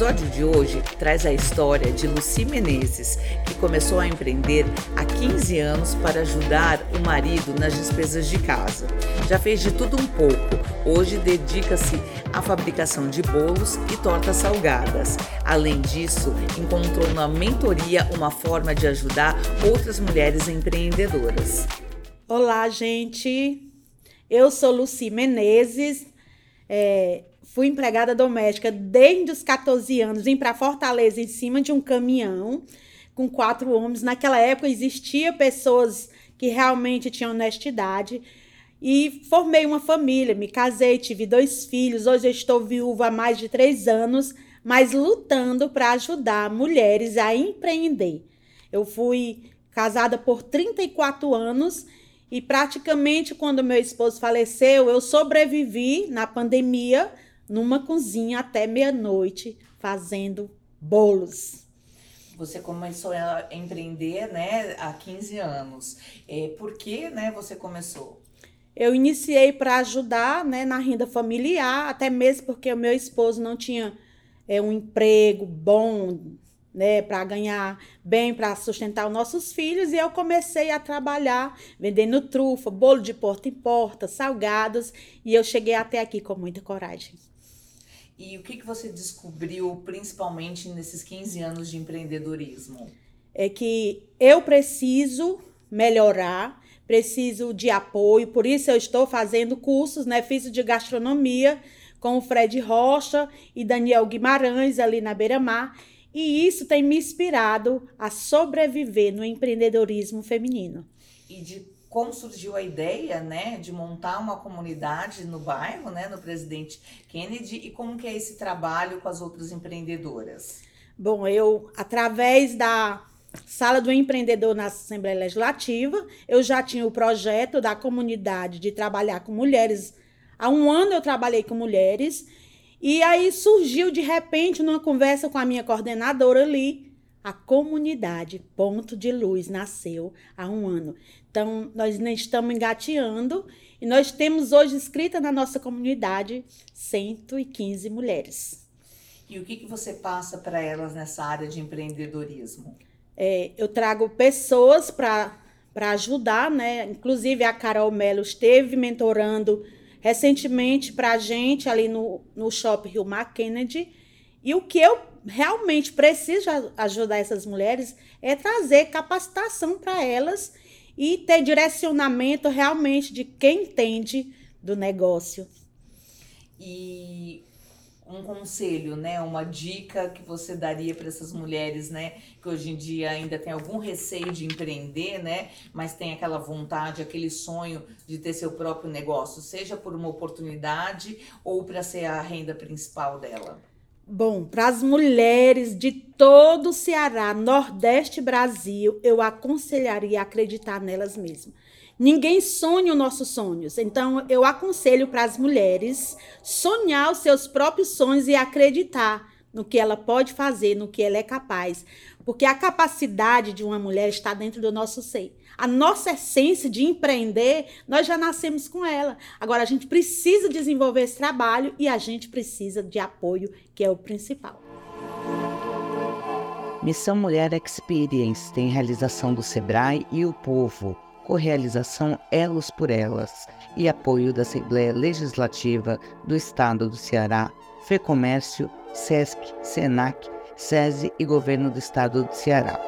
episódio de hoje traz a história de Luci Menezes, que começou a empreender há 15 anos para ajudar o marido nas despesas de casa. Já fez de tudo um pouco. Hoje dedica-se à fabricação de bolos e tortas salgadas. Além disso, encontrou na mentoria uma forma de ajudar outras mulheres empreendedoras. Olá, gente. Eu sou Luci Menezes. É, fui empregada doméstica desde os 14 anos, vim para Fortaleza em cima de um caminhão com quatro homens. Naquela época existia pessoas que realmente tinham honestidade e formei uma família, me casei, tive dois filhos. Hoje eu estou viúva há mais de três anos, mas lutando para ajudar mulheres a empreender. Eu fui casada por 34 anos e praticamente quando meu esposo faleceu, eu sobrevivi na pandemia numa cozinha até meia-noite fazendo bolos. Você começou a empreender, né, há 15 anos. É, por que, né, você começou? Eu iniciei para ajudar, né, na renda familiar, até mesmo porque o meu esposo não tinha é, um emprego bom, né, para ganhar bem, para sustentar os nossos filhos, e eu comecei a trabalhar vendendo trufa, bolo de porta em porta, salgados, e eu cheguei até aqui com muita coragem. E o que, que você descobriu, principalmente nesses 15 anos de empreendedorismo? É que eu preciso melhorar, preciso de apoio, por isso eu estou fazendo cursos, né? Fiz de gastronomia com o Fred Rocha e Daniel Guimarães ali na Beira-Mar. E isso tem me inspirado a sobreviver no empreendedorismo feminino. E de como surgiu a ideia, né, de montar uma comunidade no bairro, né, no Presidente Kennedy e como que é esse trabalho com as outras empreendedoras? Bom, eu através da Sala do Empreendedor na Assembleia Legislativa, eu já tinha o projeto da comunidade de trabalhar com mulheres. Há um ano eu trabalhei com mulheres e aí surgiu de repente numa conversa com a minha coordenadora ali, a comunidade Ponto de Luz nasceu há um ano. Então, nós nem estamos engateando e nós temos hoje escrita na nossa comunidade 115 mulheres. E o que, que você passa para elas nessa área de empreendedorismo? É, eu trago pessoas para ajudar, né? Inclusive a Carol Melo esteve mentorando recentemente para a gente ali no, no Shopping Rio Mar Kennedy. E o que eu realmente preciso ajudar essas mulheres é trazer capacitação para elas e ter direcionamento realmente de quem entende do negócio. E um conselho, né, uma dica que você daria para essas mulheres, né, que hoje em dia ainda tem algum receio de empreender, né, mas tem aquela vontade, aquele sonho de ter seu próprio negócio, seja por uma oportunidade ou para ser a renda principal dela? Bom, para as mulheres de todo o Ceará, Nordeste Brasil, eu aconselharia acreditar nelas mesmas. Ninguém sonha os nossos sonhos. Então, eu aconselho para as mulheres sonhar os seus próprios sonhos e acreditar no que ela pode fazer, no que ela é capaz. Porque a capacidade de uma mulher está dentro do nosso ser. A nossa essência de empreender, nós já nascemos com ela. Agora, a gente precisa desenvolver esse trabalho e a gente precisa de apoio, que é o principal. Missão Mulher Experience tem realização do SEBRAE e o Povo, co-realização Elos por Elas e apoio da Assembleia Legislativa do Estado do Ceará, FEComércio, SESC, SENAC, SESI e Governo do Estado do Ceará.